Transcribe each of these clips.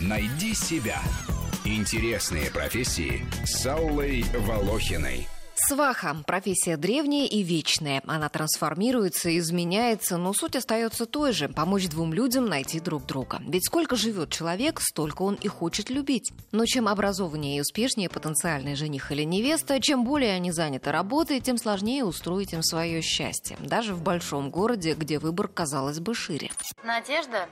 Найди себя. Интересные профессии с Аллой Волохиной. Сваха – профессия древняя и вечная. Она трансформируется, изменяется, но суть остается той же – помочь двум людям найти друг друга. Ведь сколько живет человек, столько он и хочет любить. Но чем образованнее и успешнее потенциальный жених или невеста, чем более они заняты работой, тем сложнее устроить им свое счастье. Даже в большом городе, где выбор, казалось бы, шире. Надежда,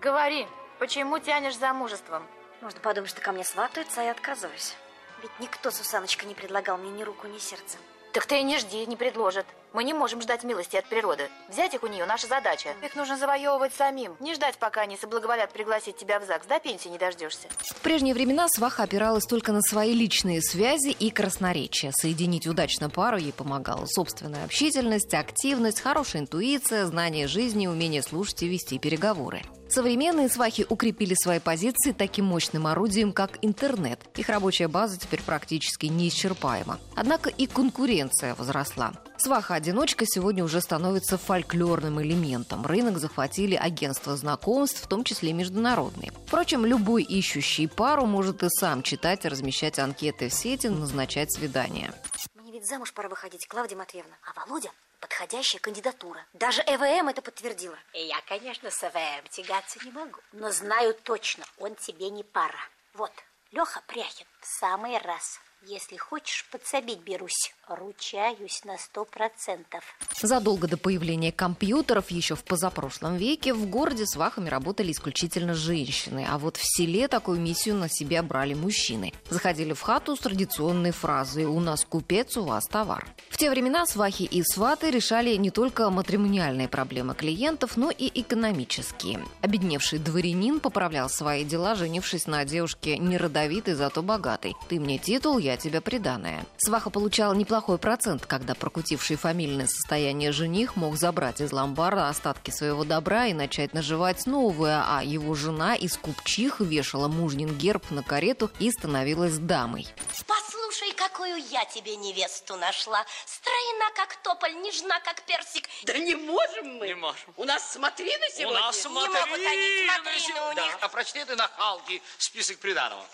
говори, почему тянешь за мужеством? Можно подумать, что ко мне сватаются, а я отказываюсь. Ведь никто, Сусаночка, не предлагал мне ни руку, ни сердце. Так ты и не жди, не предложат. Мы не можем ждать милости от природы. Взять их у нее наша задача. Их нужно завоевывать самим. Не ждать, пока они соблаговолят пригласить тебя в ЗАГС. До пенсии не дождешься. В прежние времена сваха опиралась только на свои личные связи и красноречие. Соединить удачно пару ей помогала собственная общительность, активность, хорошая интуиция, знание жизни, умение слушать и вести переговоры. Современные свахи укрепили свои позиции таким мощным орудием, как интернет. Их рабочая база теперь практически неисчерпаема. Однако и конкуренция возросла. Сваха-одиночка сегодня уже становится фольклорным элементом. Рынок захватили агентства знакомств, в том числе международные. Впрочем, любой ищущий пару может и сам читать и размещать анкеты в сети, назначать свидания. Мне ведь замуж пора выходить, Клавдия Матвеевна. А Володя подходящая кандидатура. Даже ЭВМ это подтвердила. Я, конечно, с ЭВМ тягаться не могу. Но знаю точно, он тебе не пара. Вот, Леха Пряхин в самый раз. Если хочешь, подсобить берусь. Ручаюсь на сто процентов. Задолго до появления компьютеров, еще в позапрошлом веке, в городе с вахами работали исключительно женщины. А вот в селе такую миссию на себя брали мужчины. Заходили в хату с традиционной фразой «У нас купец, у вас товар». В те времена свахи и сваты решали не только матримониальные проблемы клиентов, но и экономические. Обедневший дворянин поправлял свои дела, женившись на девушке неродовитой, зато богатой. «Ты мне титул, я тебя приданная». Сваха получала неплохой процент, когда прокутивший фамильное состояние жених мог забрать из ломбарда остатки своего добра и начать наживать новое, а его жена из купчих вешала мужнин герб на карету и становилась дамой. Послушай, какую я тебе невесту нашла. Стройна, как тополь, нежна, как персик. Да не можем мы. Не можем. У нас смотрины сегодня. У нас Не могут они смотрины у Да. них. А прочти ты на халке список приданого.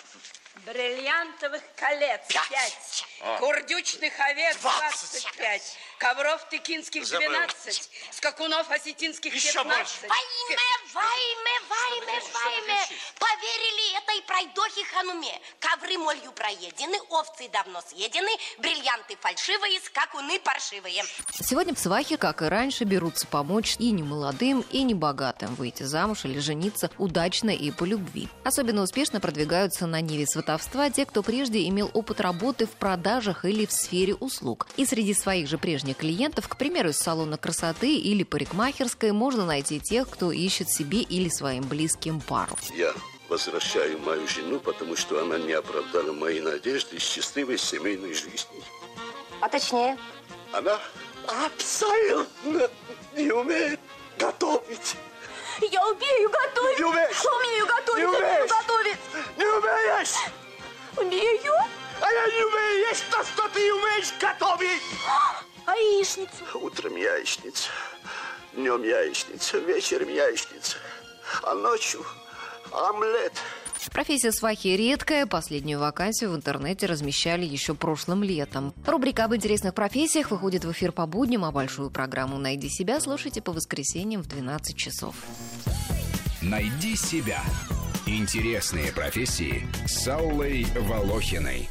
Бриллиантовых колец Пять. 5. О. Курдючных овец Двадцать. 25. Ковров тыкинских Забыл. 12. Скакунов осетинских Еще 15. больше. Ты имя. кричишь? Поверили этой пройдохе хануме. Ковры молью проедены, овцы давно съедены, бриллианты фальшивые, скакуны паршивые. Сегодня в свахе, как и раньше, берутся помочь и немолодым, и небогатым выйти замуж или жениться удачно и по любви. Особенно успешно продвигаются на ниве сватовства те, кто прежде имел опыт работы в продажах или в сфере услуг. И среди своих же прежних клиентов, к примеру, из салона красоты или парикмахерской, можно найти тех, кто ищет себе или своим близким пару. Я возвращаю мою жену, потому что она не оправдала мои надежды счастливой семейной жизни. А точнее? Она абсолютно не умеет готовить. Я умею готовить! Не умеешь! Умею готовить! Не умею готовить! Не умеешь! Умею! А я не умею есть то, что ты умеешь готовить! А яичницу? Утром яичница, днем яичница, вечером яичница, а ночью омлет. Профессия свахи редкая. Последнюю вакансию в интернете размещали еще прошлым летом. Рубрика об интересных профессиях выходит в эфир по будням, а большую программу «Найди себя» слушайте по воскресеньям в 12 часов. Найди себя. Интересные профессии с Аллой Волохиной.